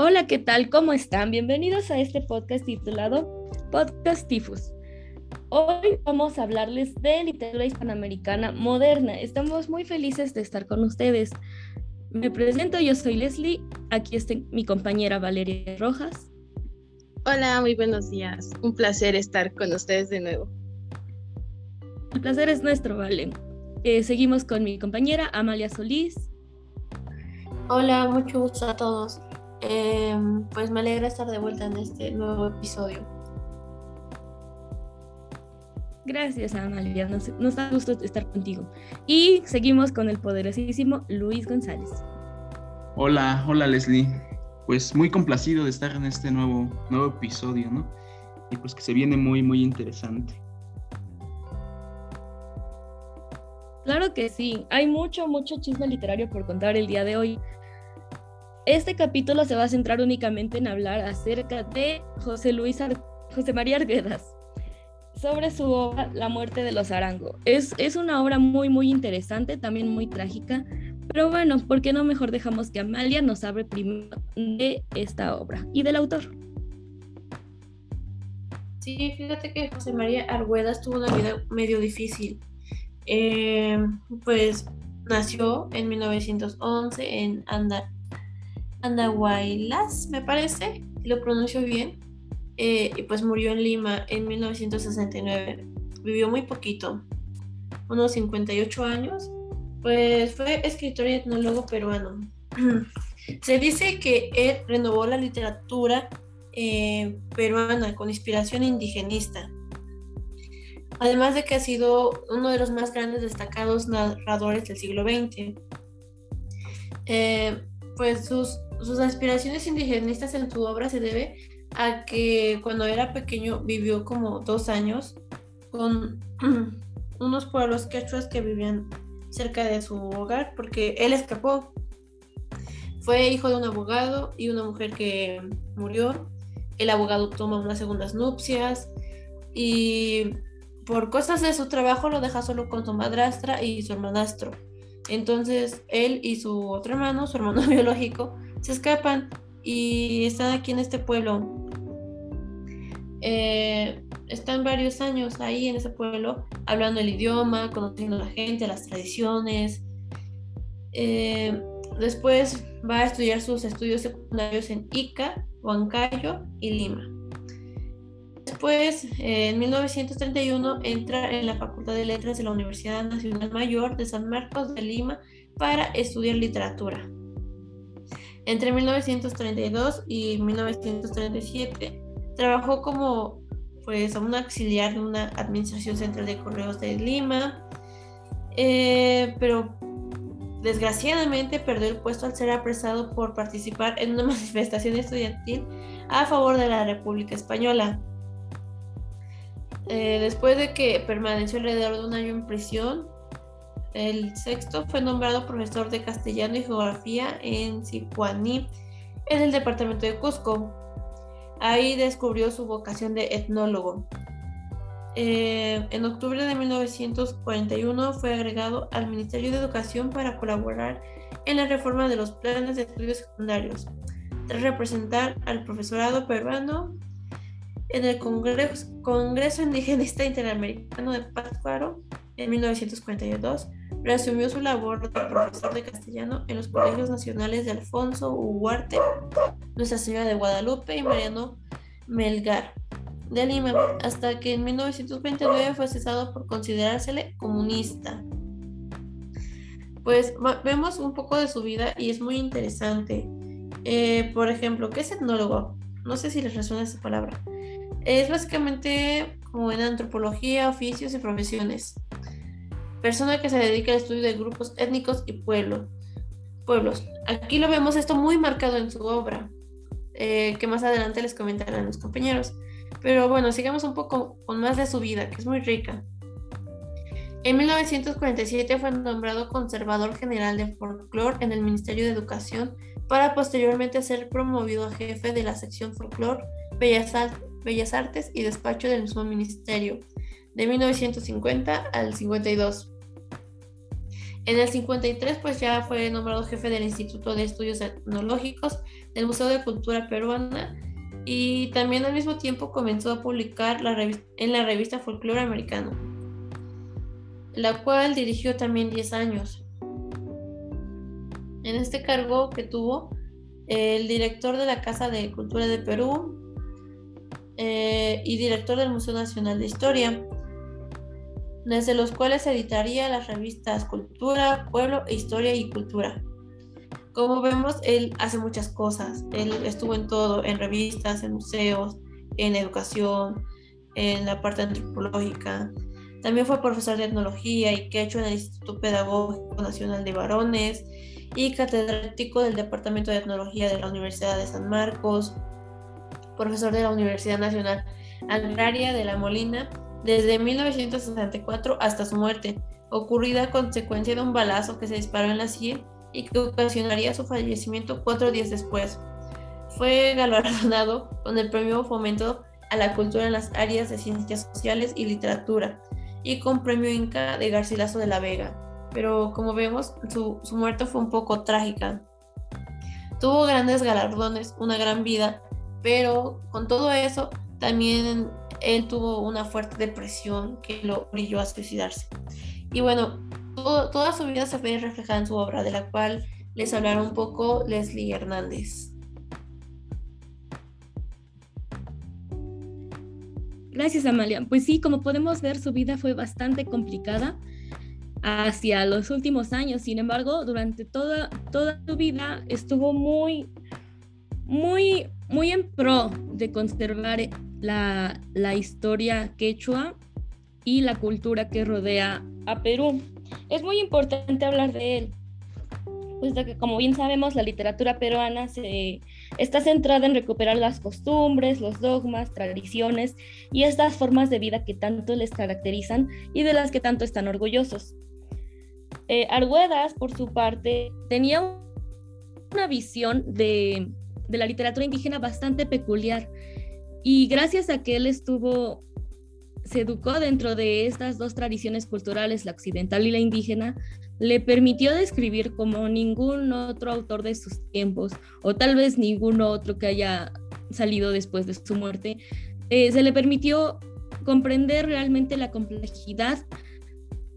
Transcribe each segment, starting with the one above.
Hola, ¿qué tal? ¿Cómo están? Bienvenidos a este podcast titulado Podcast Tifus. Hoy vamos a hablarles de literatura hispanoamericana moderna. Estamos muy felices de estar con ustedes. Me presento, yo soy Leslie, aquí está mi compañera Valeria Rojas. Hola, muy buenos días. Un placer estar con ustedes de nuevo. El placer es nuestro, Vale. Eh, seguimos con mi compañera Amalia Solís. Hola, mucho gusto a todos. Em, pues me alegra estar de vuelta en este nuevo episodio. Gracias, Amalia. Nos, nos da gusto estar contigo. Y seguimos con el poderosísimo Luis González. Hola, hola Leslie. Pues muy complacido de estar en este nuevo, nuevo episodio, ¿no? Y pues que se viene muy, muy interesante. Claro que sí, hay mucho, mucho chisme literario por contar el día de hoy. Este capítulo se va a centrar únicamente en hablar acerca de José Luis José María Arguedas, sobre su obra La muerte de los Arango. Es, es una obra muy, muy interesante, también muy trágica, pero bueno, ¿por qué no mejor dejamos que Amalia nos hable primero de esta obra y del autor? Sí, fíjate que José María Arguedas tuvo una vida medio difícil. Eh, pues nació en 1911 en Anda, Andahuaylas, me parece, lo pronuncio bien, eh, y pues murió en Lima en 1969. Vivió muy poquito, unos 58 años. Pues fue escritor y etnólogo peruano. Se dice que él renovó la literatura eh, peruana con inspiración indigenista. Además de que ha sido uno de los más grandes destacados narradores del siglo XX. Eh, pues sus sus aspiraciones indigenistas en su obra se debe a que cuando era pequeño vivió como dos años con unos pueblos quechuas que vivían cerca de su hogar porque él escapó. Fue hijo de un abogado y una mujer que murió. El abogado toma unas segundas nupcias y por cosas de su trabajo lo deja solo con su madrastra y su hermanastro. Entonces él y su otro hermano, su hermano biológico, se escapan y están aquí en este pueblo. Eh, están varios años ahí en ese pueblo, hablando el idioma, conociendo a la gente, las tradiciones. Eh, después va a estudiar sus estudios secundarios en Ica, Huancayo y Lima. Después, en 1931, entra en la Facultad de Letras de la Universidad Nacional Mayor de San Marcos de Lima para estudiar literatura. Entre 1932 y 1937 trabajó como pues un auxiliar de una administración central de correos de Lima, eh, pero desgraciadamente perdió el puesto al ser apresado por participar en una manifestación estudiantil a favor de la República Española. Eh, después de que permaneció alrededor de un año en prisión, el sexto fue nombrado profesor de castellano y geografía en Sicuaní, en el departamento de Cusco. Ahí descubrió su vocación de etnólogo. Eh, en octubre de 1941 fue agregado al Ministerio de Educación para colaborar en la reforma de los planes de estudios secundarios, tras representar al profesorado peruano en el Congreso, Congreso Indigenista Interamericano de Pátzcuaro en 1942 reasumió su labor de profesor de castellano en los colegios nacionales de Alfonso Ugarte, Nuestra Señora de Guadalupe y Mariano Melgar de Lima, hasta que en 1929 fue cesado por considerársele comunista. Pues vemos un poco de su vida y es muy interesante. Eh, por ejemplo, ¿qué es etnólogo? No sé si les resuena esa palabra. Es básicamente como en antropología, oficios y profesiones persona que se dedica al estudio de grupos étnicos y pueblos. pueblos. Aquí lo vemos esto muy marcado en su obra, eh, que más adelante les comentarán los compañeros. Pero bueno, sigamos un poco con más de su vida, que es muy rica. En 1947 fue nombrado conservador general de folclore en el Ministerio de Educación para posteriormente ser promovido a jefe de la sección folclore, Bellas, Bellas Artes y despacho del mismo ministerio de 1950 al 52. En el 53 pues ya fue nombrado jefe del Instituto de Estudios Etnológicos el Museo de Cultura Peruana y también al mismo tiempo comenzó a publicar en la revista Folklore Americano, la cual dirigió también 10 años. En este cargo que tuvo, el director de la Casa de Cultura de Perú eh, y director del Museo Nacional de Historia, desde los cuales editaría las revistas Cultura, Pueblo, Historia y Cultura. Como vemos, él hace muchas cosas. Él estuvo en todo, en revistas, en museos, en educación, en la parte antropológica. También fue profesor de etnología y quechua en el Instituto Pedagógico Nacional de Varones y catedrático del Departamento de Etnología de la Universidad de San Marcos, profesor de la Universidad Nacional Agraria de La Molina desde 1964 hasta su muerte, ocurrida a consecuencia de un balazo que se disparó en la sien y que ocasionaría su fallecimiento cuatro días después. Fue galardonado con el premio Fomento a la Cultura en las áreas de Ciencias Sociales y Literatura y con premio Inca de Garcilaso de la Vega. Pero como vemos, su, su muerte fue un poco trágica. Tuvo grandes galardones, una gran vida, pero con todo eso también él tuvo una fuerte depresión que lo brilló a suicidarse. Y bueno, toda su vida se ve reflejada en su obra, de la cual les hablará un poco Leslie Hernández. Gracias, Amalia. Pues sí, como podemos ver, su vida fue bastante complicada hacia los últimos años. Sin embargo, durante toda, toda su vida estuvo muy, muy, muy en pro de conservar la, la historia quechua y la cultura que rodea a Perú. Es muy importante hablar de él, puesto que como bien sabemos la literatura peruana se, está centrada en recuperar las costumbres, los dogmas, tradiciones y estas formas de vida que tanto les caracterizan y de las que tanto están orgullosos. Eh, Arguedas, por su parte, tenía una visión de, de la literatura indígena bastante peculiar. Y gracias a que él estuvo se educó dentro de estas dos tradiciones culturales, la occidental y la indígena, le permitió describir como ningún otro autor de sus tiempos, o tal vez ningún otro que haya salido después de su muerte, eh, se le permitió comprender realmente la complejidad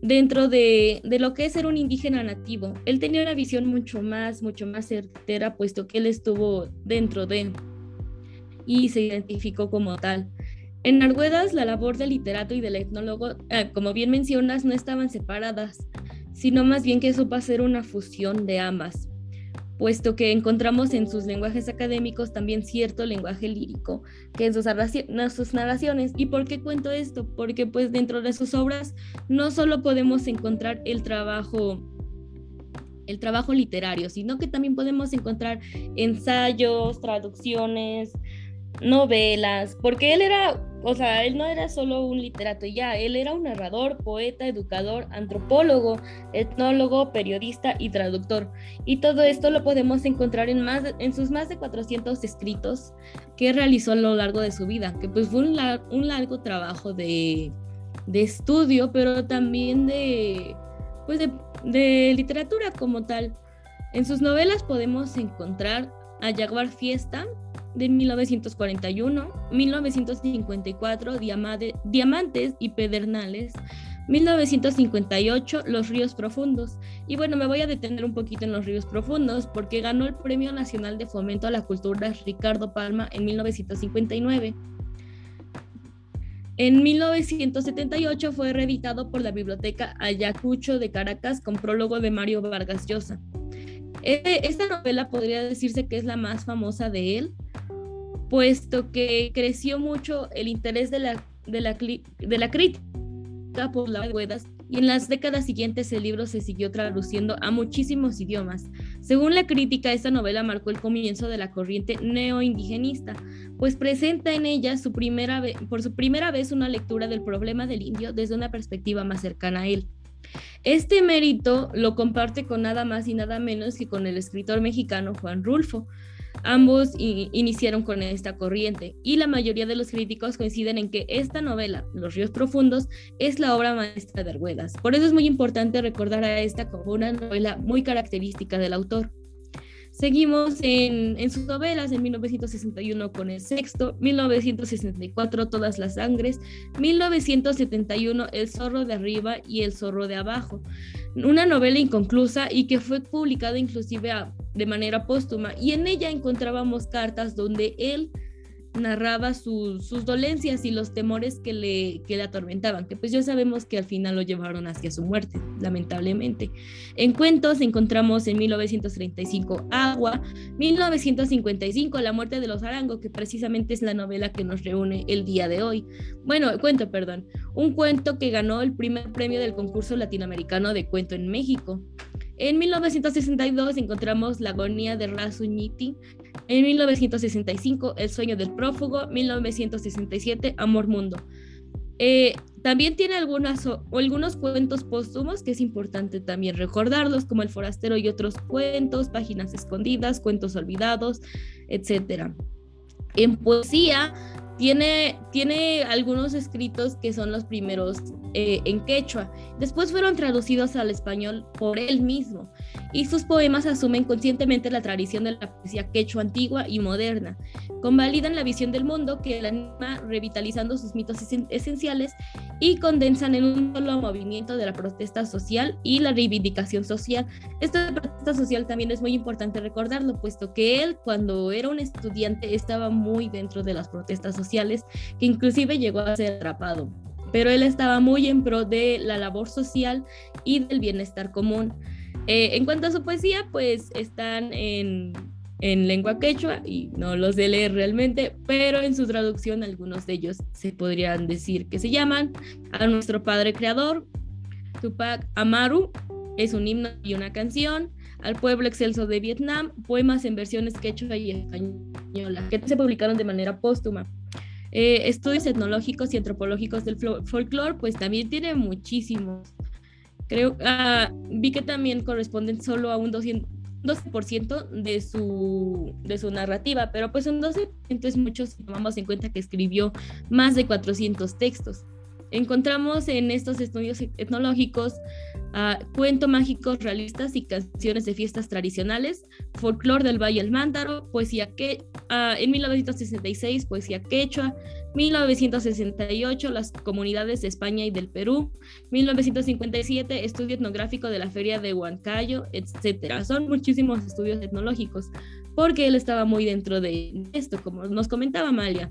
dentro de, de, lo que es ser un indígena nativo. Él tenía una visión mucho más, mucho más certera, puesto que él estuvo dentro de y se identificó como tal. En Arguedas, la labor del literato y del etnólogo, eh, como bien mencionas, no estaban separadas, sino más bien que supo hacer una fusión de ambas, puesto que encontramos en sus lenguajes académicos también cierto lenguaje lírico, que en sus, narraciones. ¿Y por qué cuento esto? Porque pues dentro de sus obras no solo podemos encontrar el trabajo el trabajo literario, sino que también podemos encontrar ensayos, traducciones, novelas, porque él era, o sea, él no era solo un literato ya, él era un narrador, poeta, educador, antropólogo, etnólogo, periodista y traductor. Y todo esto lo podemos encontrar en, más, en sus más de 400 escritos que realizó a lo largo de su vida, que pues fue un, un largo trabajo de, de, estudio, pero también de, pues de, de literatura como tal. En sus novelas podemos encontrar a Jaguar Fiesta, de 1941, 1954, Diamantes y Pedernales, 1958, Los Ríos Profundos. Y bueno, me voy a detener un poquito en Los Ríos Profundos porque ganó el Premio Nacional de Fomento a la Cultura Ricardo Palma en 1959. En 1978 fue reeditado por la Biblioteca Ayacucho de Caracas con prólogo de Mario Vargas Llosa. E, esta novela podría decirse que es la más famosa de él, puesto que creció mucho el interés de la, de la, de la crítica por las ruedas y en las décadas siguientes el libro se siguió traduciendo a muchísimos idiomas. Según la crítica, esta novela marcó el comienzo de la corriente neoindigenista, pues presenta en ella su primera por su primera vez una lectura del problema del indio desde una perspectiva más cercana a él. Este mérito lo comparte con nada más y nada menos que con el escritor mexicano Juan Rulfo, Ambos iniciaron con esta corriente y la mayoría de los críticos coinciden en que esta novela, Los ríos profundos, es la obra maestra de Arguedas. Por eso es muy importante recordar a esta como una novela muy característica del autor. Seguimos en, en, sus novelas, en 1961 con El Sexto, 1964 Todas las Sangres, 1971 El Zorro de Arriba y El Zorro de Abajo, una novela inconclusa y que fue publicada inclusive de manera póstuma. Y en ella encontrábamos cartas donde él narraba sus, dolencias y los temores que le, que le atormentaban, que pues ya sabemos que al final lo llevaron hacia su muerte, lamentablemente. En cuentos encontramos en 1935 Agua, 1955 La muerte de los Arango, que precisamente es la novela que nos reúne el día de hoy. Bueno, cuento, perdón, un cuento que ganó el primer premio del concurso latinoamericano de cuento en México. En 1962 encontramos La agonía de Rasuñiti. En 1965 El sueño del prófugo. 1967 Amor Mundo. Eh, también tiene algunas, algunos cuentos póstumos que es importante también recordarlos, como El Forastero y otros cuentos, Páginas Escondidas, Cuentos Olvidados, etc. En poesía tiene, tiene algunos escritos que son los primeros eh, en quechua. Después fueron traducidos al español por él mismo y sus poemas asumen conscientemente la tradición de la poesía quechua antigua y moderna. Convalidan la visión del mundo que él anima revitalizando sus mitos esenciales y condensan en un solo movimiento de la protesta social y la reivindicación social. Esta protesta social también es muy importante recordarlo, puesto que él cuando era un estudiante estaba muy dentro de las protestas sociales que inclusive llegó a ser atrapado. Pero él estaba muy en pro de la labor social y del bienestar común. Eh, en cuanto a su poesía, pues están en, en lengua quechua y no los de leer realmente, pero en su traducción algunos de ellos se podrían decir que se llaman A nuestro Padre Creador, Tupac Amaru, es un himno y una canción, al pueblo excelso de Vietnam, poemas en versiones quechua y española, que se publicaron de manera póstuma. Eh, estudios etnológicos y antropológicos del folclore, pues también tiene muchísimos. Creo, uh, vi que también corresponden solo a un 200, 12% de su, de su narrativa, pero pues un 12% es mucho si tomamos en cuenta que escribió más de 400 textos. Encontramos en estos estudios etnológicos uh, cuentos mágicos realistas y canciones de fiestas tradicionales, folclore del Valle del Mándaro, poesía que uh, en 1966 poesía quechua, 1968 las comunidades de España y del Perú, 1957 estudio etnográfico de la feria de Huancayo, etcétera. Son muchísimos estudios etnológicos porque él estaba muy dentro de esto, como nos comentaba Malia.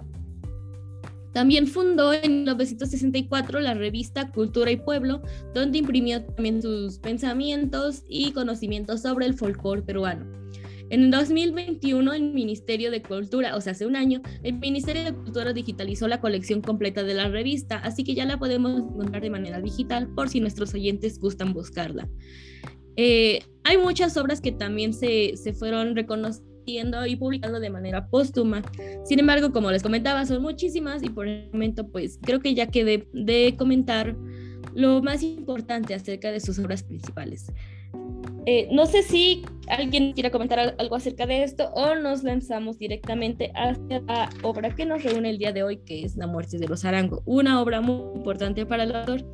También fundó en 1964 la revista Cultura y Pueblo, donde imprimió también sus pensamientos y conocimientos sobre el folclore peruano. En 2021, el Ministerio de Cultura, o sea, hace un año, el Ministerio de Cultura digitalizó la colección completa de la revista, así que ya la podemos encontrar de manera digital por si nuestros oyentes gustan buscarla. Eh, hay muchas obras que también se, se fueron reconocidas y publicando de manera póstuma. Sin embargo, como les comentaba, son muchísimas y por el momento pues creo que ya quedé de comentar lo más importante acerca de sus obras principales. Eh, no sé si alguien quiera comentar algo acerca de esto o nos lanzamos directamente hacia la obra que nos reúne el día de hoy, que es La muerte de los Arango, una obra muy importante para el autor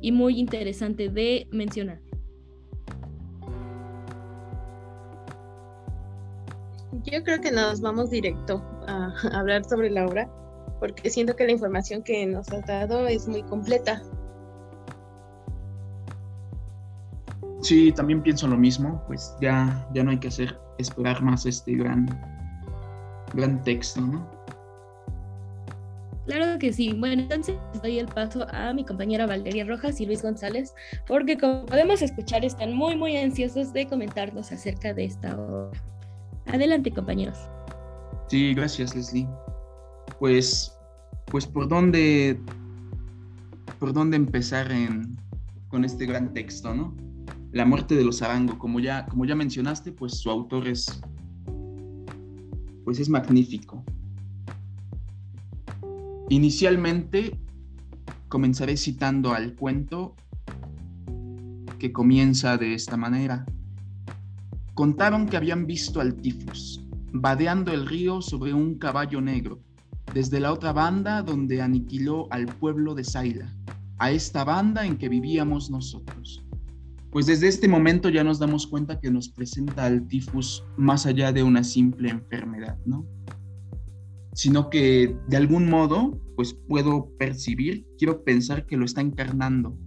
y muy interesante de mencionar. Yo creo que nos vamos directo a hablar sobre la obra, porque siento que la información que nos has dado es muy completa. Sí, también pienso lo mismo, pues ya, ya no hay que hacer esperar más este gran, gran texto, ¿no? Claro que sí. Bueno, entonces doy el paso a mi compañera Valeria Rojas y Luis González, porque como podemos escuchar, están muy, muy ansiosos de comentarnos acerca de esta obra. Adelante, compañeros. Sí, gracias, Leslie. Pues, pues por dónde, por dónde empezar con este gran texto, ¿no? La muerte de los Arango, como ya, como ya mencionaste, pues su autor es, pues es magnífico. Inicialmente comenzaré citando al cuento que comienza de esta manera. Contaron que habían visto al tifus, vadeando el río sobre un caballo negro, desde la otra banda donde aniquiló al pueblo de Saila, a esta banda en que vivíamos nosotros. pues desde este momento ya nos damos cuenta que nos presenta al tifus más allá de una simple enfermedad, ¿no? Sino que de algún modo, pues puedo percibir, quiero pensar que lo está encarnando,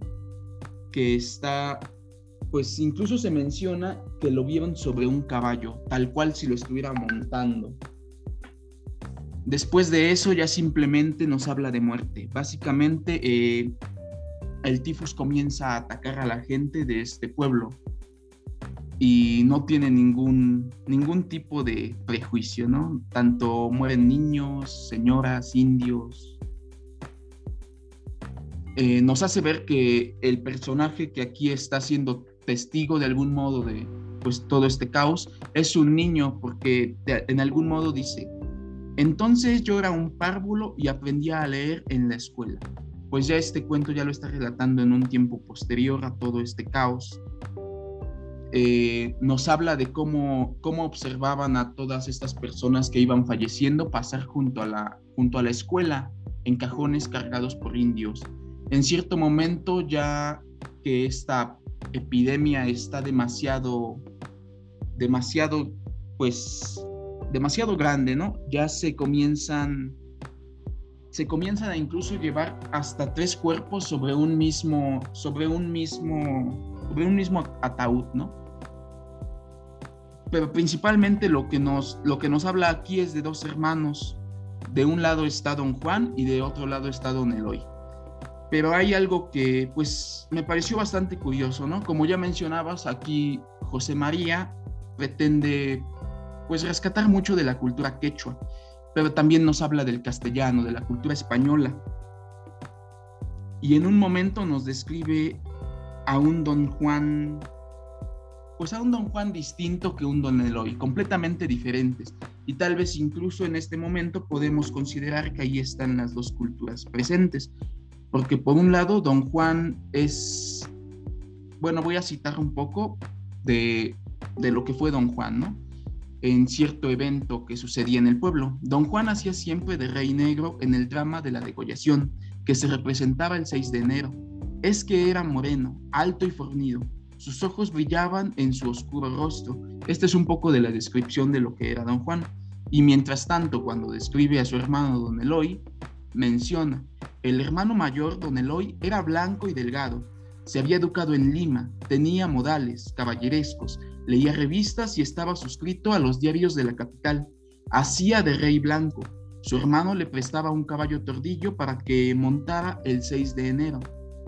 que está, pues incluso se menciona que lo vieron sobre un caballo, tal cual si lo estuviera montando. Después de eso ya simplemente nos habla de muerte. Básicamente eh, el tifus comienza a atacar a la gente de este pueblo y no tiene ningún, ningún tipo de prejuicio, ¿no? Tanto mueren niños, señoras, indios. Eh, nos hace ver que el personaje que aquí está siendo testigo de algún modo de pues todo este caos es un niño porque en algún modo dice, entonces yo era un párvulo y aprendía a leer en la escuela pues ya este cuento ya lo está relatando en un tiempo posterior a todo este caos. Eh, nos habla de cómo, cómo observaban a todas estas personas que iban falleciendo pasar junto a, la, junto a la escuela en cajones cargados por indios. En cierto momento ya que esta epidemia está demasiado, demasiado, pues, demasiado grande, ¿no? Ya se comienzan se comienzan a incluso llevar hasta tres cuerpos sobre un mismo, sobre un mismo, sobre un mismo ataúd, ¿no? Pero principalmente lo que nos, lo que nos habla aquí es de dos hermanos. De un lado está Don Juan y de otro lado está Don Eloy. Pero hay algo que pues me pareció bastante curioso, ¿no? Como ya mencionabas, aquí José María pretende pues rescatar mucho de la cultura quechua pero también nos habla del castellano, de la cultura española. Y en un momento nos describe a un don Juan, pues a un don Juan distinto que un don Eloy, completamente diferentes. Y tal vez incluso en este momento podemos considerar que ahí están las dos culturas presentes. Porque por un lado, don Juan es, bueno, voy a citar un poco de, de lo que fue don Juan, ¿no? en cierto evento que sucedía en el pueblo. Don Juan hacía siempre de rey negro en el drama de la degollación, que se representaba el 6 de enero. Es que era moreno, alto y fornido. Sus ojos brillaban en su oscuro rostro. Este es un poco de la descripción de lo que era don Juan. Y mientras tanto, cuando describe a su hermano don Eloy, menciona, el hermano mayor don Eloy era blanco y delgado. Se había educado en Lima, tenía modales caballerescos, leía revistas y estaba suscrito a los diarios de la capital. Hacía de rey blanco. Su hermano le prestaba un caballo tordillo para que montara el 6 de enero.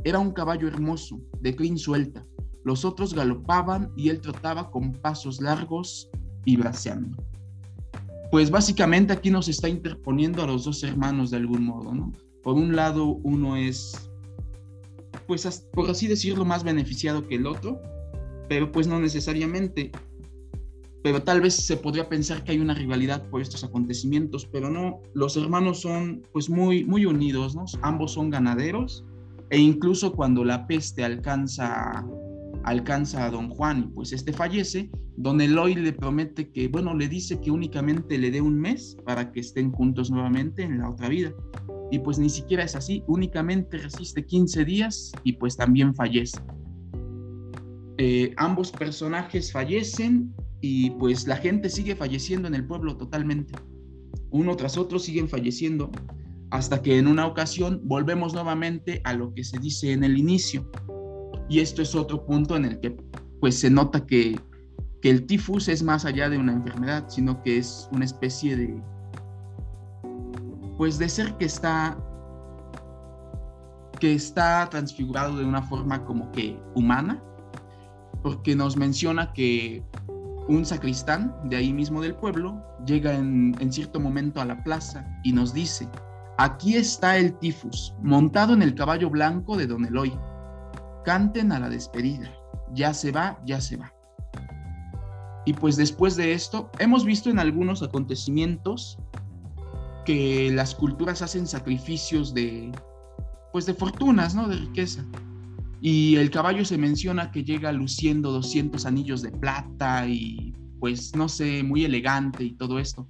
Era un caballo hermoso, de crin suelta. Los otros galopaban y él trotaba con pasos largos y braceando. Pues básicamente aquí nos está interponiendo a los dos hermanos de algún modo, ¿no? Por un lado, uno es, pues por así decirlo, más beneficiado que el otro, pero pues no necesariamente. Pero tal vez se podría pensar que hay una rivalidad por estos acontecimientos, pero no, los hermanos son pues muy, muy unidos, ¿no? Ambos son ganaderos e incluso cuando la peste alcanza, alcanza a don Juan y pues este fallece, don Eloy le promete que, bueno, le dice que únicamente le dé un mes para que estén juntos nuevamente en la otra vida. Y pues ni siquiera es así, únicamente resiste 15 días y pues también fallece. Eh, ambos personajes fallecen y pues la gente sigue falleciendo en el pueblo totalmente. Uno tras otro siguen falleciendo hasta que en una ocasión volvemos nuevamente a lo que se dice en el inicio. Y esto es otro punto en el que pues se nota que, que el tifus es más allá de una enfermedad, sino que es una especie de pues de ser que está que está transfigurado de una forma como que humana porque nos menciona que un sacristán de ahí mismo del pueblo llega en, cierto momento a la plaza y nos dice, aquí está el tifus, montado en el caballo blanco de don Eloy. Canten a la despedida, ya se va, ya se va. Y pues después de esto, hemos visto en algunos acontecimientos que las culturas hacen sacrificios de, pues de fortunas, ¿no? De riqueza. Y el caballo se menciona que llega luciendo 200 anillos de plata y pues no sé, muy elegante y todo esto.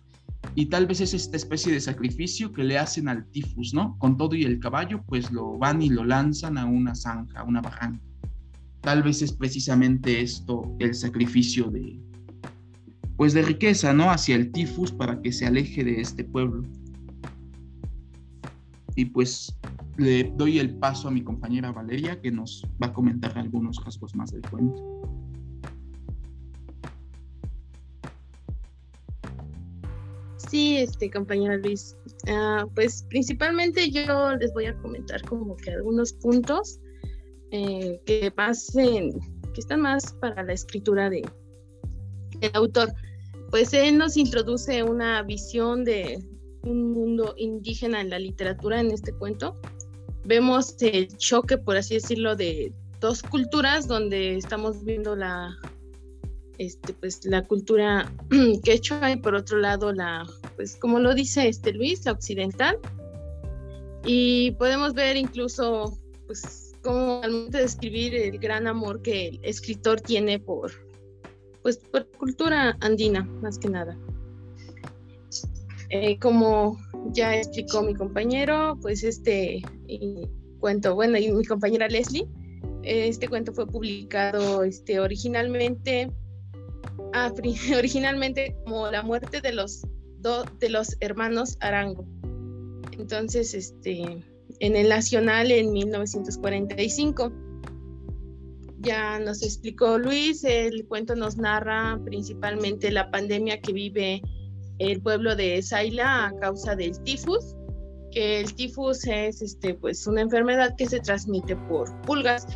Y tal vez es esta especie de sacrificio que le hacen al tifus, ¿no? Con todo y el caballo, pues lo van y lo lanzan a una zanja, a una barranca. tal vez es precisamente esto el sacrificio de, pues de riqueza, ¿no? Hacia el tifus para que se aleje de este pueblo. Y pues le doy el paso a mi compañera Valeria que nos va a comentar algunos rasgos más del cuento. Sí, este compañera Luis. Ah, pues principalmente yo les voy a comentar como que algunos puntos eh, que pasen, que están más para la escritura de el autor. Pues él nos introduce una visión de un mundo indígena en la literatura en este cuento. Vemos el choque, por así decirlo, de dos culturas donde estamos viendo la este, pues, la cultura quechua y por otro lado la, pues como lo dice este Luis, la occidental. Y podemos ver incluso, pues, como al momento de escribir el gran amor que el escritor tiene por, pues, por cultura andina, más que nada. Eh, como ya explicó mi compañero, pues este cuento, bueno, y mi compañera Leslie, este cuento fue publicado este, originalmente Originalmente como la muerte de los, de los hermanos Arango. Entonces, este, en el Nacional en 1945. Ya nos explicó Luis, el cuento nos narra principalmente la pandemia que vive el pueblo de Saila a causa del tifus, que el tifus es este, pues, una enfermedad que se transmite por pulgas.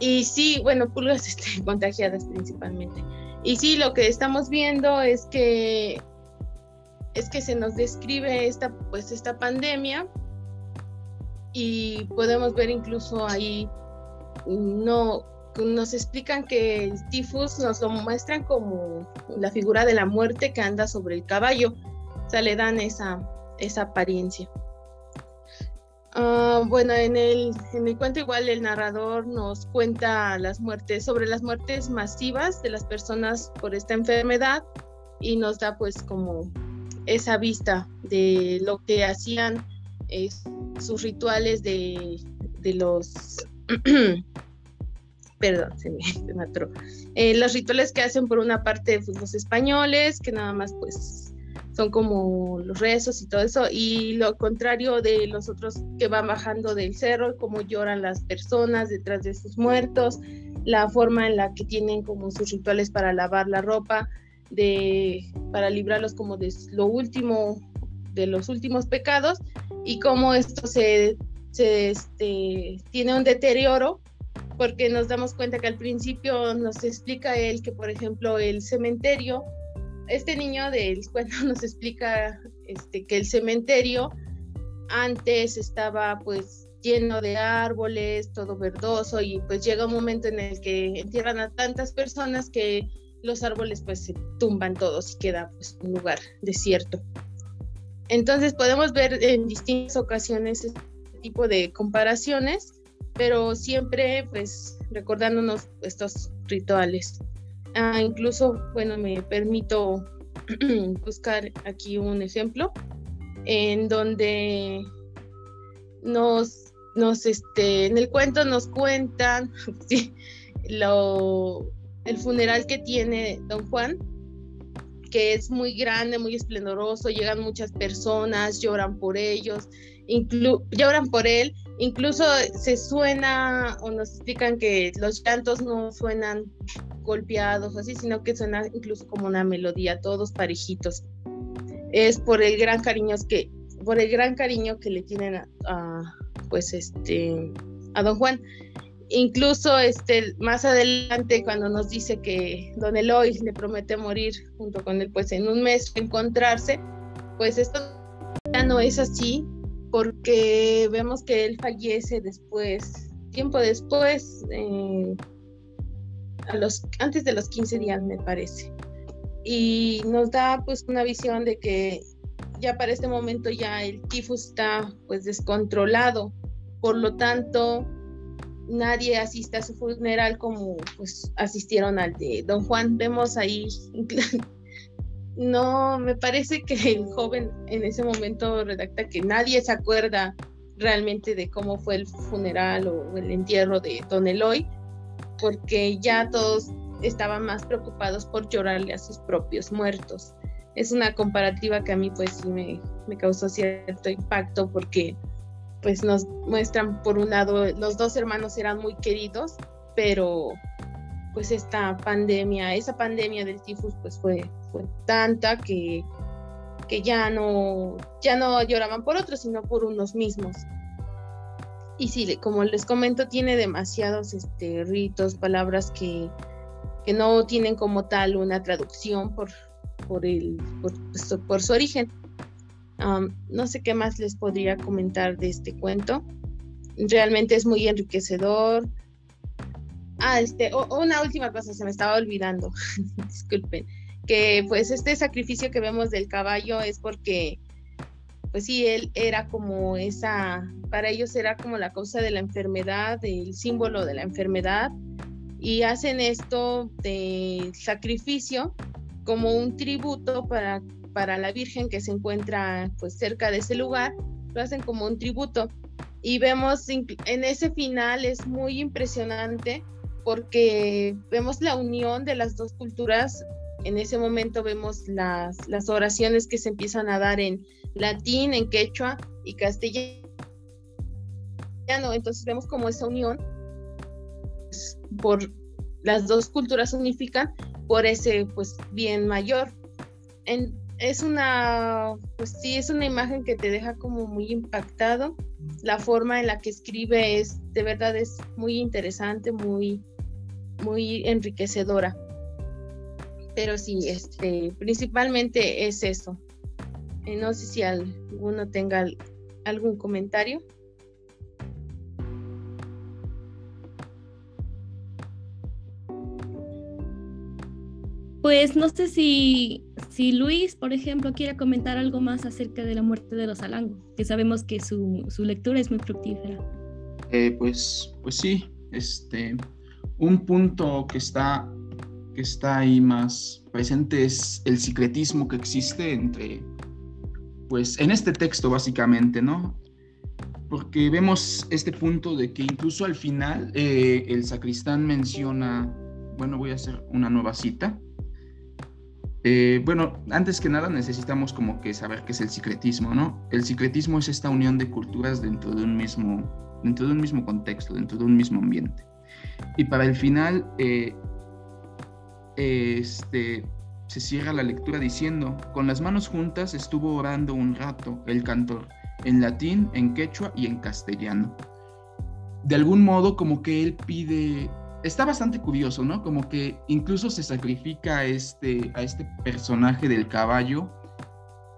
Y sí, bueno, pulgas este, contagiadas principalmente. Y sí, lo que estamos viendo es que es que se nos describe esta pues esta pandemia y podemos ver incluso ahí no nos explican que el tifus nos lo muestran como la figura de la muerte que anda sobre el caballo, o sea, le dan esa, esa apariencia. Ah, bueno, en el, en el cuento igual el narrador nos cuenta las muertes, sobre las muertes masivas de las personas por esta enfermedad y nos da pues como esa vista de lo que hacían eh, sus rituales de, de los... perdón, se me, se eh, los rituales que hacen por una parte pues, los españoles, que nada más pues son como los rezos y todo eso, y lo contrario de los otros que van bajando del cerro, cómo lloran las personas detrás de sus muertos, la forma en la que tienen como sus rituales para lavar la ropa, de, para librarlos como de lo último, de los últimos pecados, y cómo esto se, se este, tiene un deterioro porque nos damos cuenta que al principio nos explica él que, por ejemplo, el cementerio este niño del cuento nos explica este, que el cementerio antes estaba pues lleno de árboles, todo verdoso y pues llega un momento en el que entierran a tantas personas que los árboles pues se tumban todos y queda pues un lugar desierto. Entonces podemos ver en distintas ocasiones este tipo de comparaciones, pero siempre pues recordándonos estos rituales. Ah, incluso, bueno, me permito buscar aquí un ejemplo en donde nos, nos este, en el cuento nos cuentan lo, el funeral que tiene don Juan, que es muy grande, muy esplendoroso, llegan muchas personas, lloran por ellos, lloran por él, incluso se suena o nos explican que los llantos no suenan golpeados así, sino que suena incluso como una melodía, todos parejitos. Es por el gran cariño que, por el gran cariño que le tienen a, pues este, a don Juan. Incluso este, más adelante cuando nos dice que don Eloy le promete morir junto con él, pues en un mes encontrarse, pues esto ya no es así, porque vemos que él fallece después, tiempo después, eh, a los, antes de los 15 días me parece. Y nos da pues una visión de que ya para este momento ya el tifus está pues descontrolado, por lo tanto nadie asiste a su funeral como pues asistieron al de Don Juan. Vemos ahí, no, me parece que el joven en ese momento redacta que nadie se acuerda realmente de cómo fue el funeral o el entierro de Don Eloy, porque ya todos estaban más preocupados por llorarle a sus propios muertos. Es una comparativa que a mí pues sí me, me causó cierto impacto porque pues nos muestran por un lado los dos hermanos eran muy queridos, pero pues esta pandemia, esa pandemia del tifus pues fue, fue tanta que, que ya no ya no lloraban por otros, sino por unos mismos. Y sí, como les comento, tiene demasiados este, ritos, palabras que, que no tienen como tal una traducción por, por, el, por, pues, por su origen. no sé qué más les podría comentar de este cuento. Realmente es muy enriquecedor. Ah, este, una última cosa, se me estaba olvidando. Disculpen. Que pues este sacrificio que vemos del caballo es porque, pues sí, él era como esa, para ellos era como la causa de la enfermedad, el símbolo de la enfermedad y hacen esto de sacrificio como un tributo para, para la Virgen que se encuentra pues cerca de ese lugar, lo hacen como un tributo. Y vemos en ese final es muy impresionante porque vemos la unión de las dos culturas. En ese momento vemos las, las oraciones que se empiezan a dar en latín, en quechua y castellano. Entonces vemos como esa unión por las dos culturas unifican por ese pues bien mayor. es una, pues sí, es una imagen que te deja como muy impactado. La forma en la que escribe es, de verdad, es muy interesante, muy, muy enriquecedora. Pero sí, este, principalmente es eso. Eh, no sé si alguno tenga algún comentario. Pues no sé si, si Luis, por ejemplo, quiere comentar algo más acerca de la muerte de los Alango, que sabemos que su, lectura es muy fructífera. Eh, pues, pues sí, este, un punto que está, que está ahí más presente es el secretismo que existe entre, pues en este texto básicamente, ¿no? Porque vemos este punto de que incluso al final eh, el sacristán menciona, bueno, voy a hacer una nueva cita, eh, bueno, antes que nada necesitamos como que saber qué es el secretismo, ¿no? El secretismo es esta unión de culturas dentro de un mismo, dentro de un mismo contexto, dentro de un mismo ambiente. Y para el final, eh, este, se cierra la lectura diciendo, con las manos juntas estuvo orando un rato el cantor, en latín, en quechua y en castellano. De algún modo como que él pide está bastante curioso, ¿no? Como que incluso se sacrifica a este, a este personaje del caballo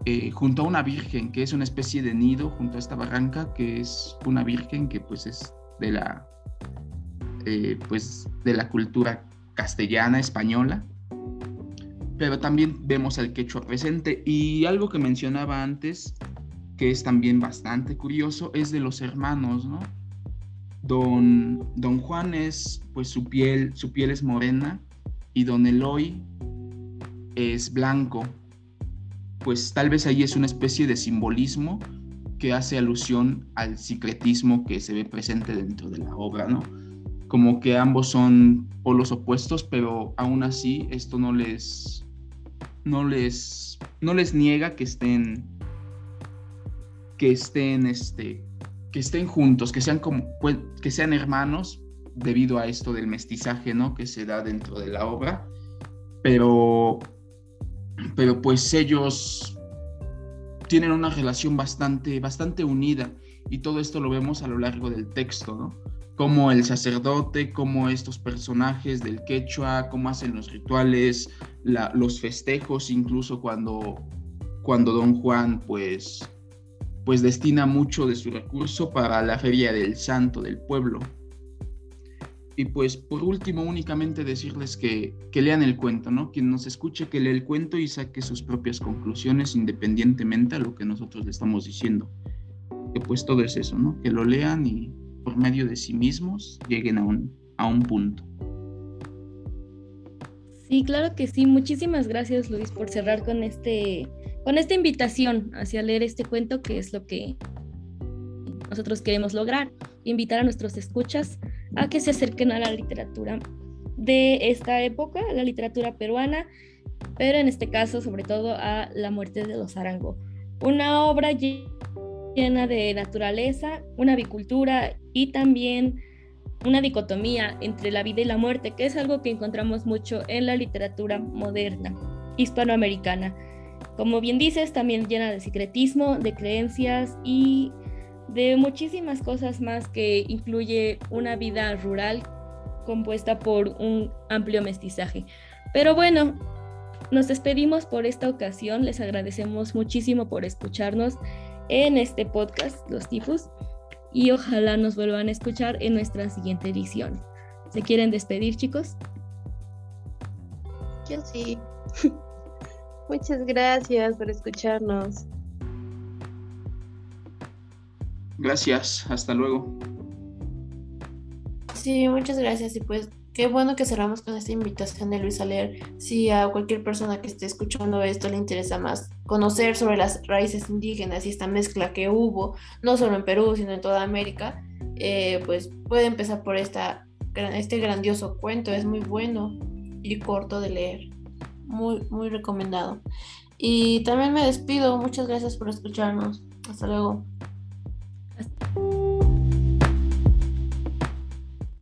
eh, junto a una virgen, que es una especie de nido junto a esta barranca, que es una virgen que pues es de la, eh, pues, de la cultura castellana, española. Pero también vemos al quechua presente. Y algo que mencionaba antes, que es también bastante curioso, es de los hermanos, ¿no? Don, don Juan es, pues su piel, su piel es morena y don Eloy es blanco. Pues tal vez ahí es una especie de simbolismo que hace alusión al secretismo que se ve presente dentro de la obra, ¿no? Como que ambos son polos opuestos, pero aún así esto no les, no les, no les niega que estén, que estén, este, que estén juntos, que sean como, pues, que sean hermanos debido a esto del mestizaje, ¿no? Que se da dentro de la obra, pero, pero pues ellos tienen una relación bastante, bastante unida y todo esto lo vemos a lo largo del texto, ¿no? Como el sacerdote, como estos personajes del quechua, cómo hacen los rituales, los festejos, incluso cuando, cuando don Juan, pues, pues destina mucho de su recurso para la feria del santo del pueblo. Y pues por último únicamente decirles que, que lean el cuento, ¿no? Quien nos escuche que lea el cuento y saque sus propias conclusiones independientemente a lo que nosotros le estamos diciendo. Que pues todo es eso, ¿no? Que lo lean y por medio de sí mismos lleguen a un, a un punto. Sí, claro que sí. Muchísimas gracias Luis por cerrar con este con esta invitación hacia leer este cuento, que es lo que nosotros queremos lograr, invitar a nuestros escuchas a que se acerquen a la literatura de esta época, la literatura peruana, pero en este caso sobre todo a La muerte de los Arango. Una obra llena de naturaleza, una bicultura y también una dicotomía entre la vida y la muerte, que es algo que encontramos mucho en la literatura moderna hispanoamericana. Como bien dices, también llena de secretismo, de creencias y de muchísimas cosas más que incluye una vida rural compuesta por un amplio mestizaje. Pero bueno, nos despedimos por esta ocasión, les agradecemos muchísimo por escucharnos en este podcast, Los Tifus, y ojalá nos vuelvan a escuchar en nuestra siguiente edición. ¿Se quieren despedir, chicos? Yo sí. Muchas gracias por escucharnos. Gracias, hasta luego. Sí, muchas gracias y pues qué bueno que cerramos con esta invitación de Luis a leer. Si a cualquier persona que esté escuchando esto le interesa más conocer sobre las raíces indígenas y esta mezcla que hubo, no solo en Perú, sino en toda América, eh, pues puede empezar por esta, este grandioso cuento. Es muy bueno y corto de leer. Muy, muy recomendado. Y también me despido. Muchas gracias por escucharnos. Hasta luego.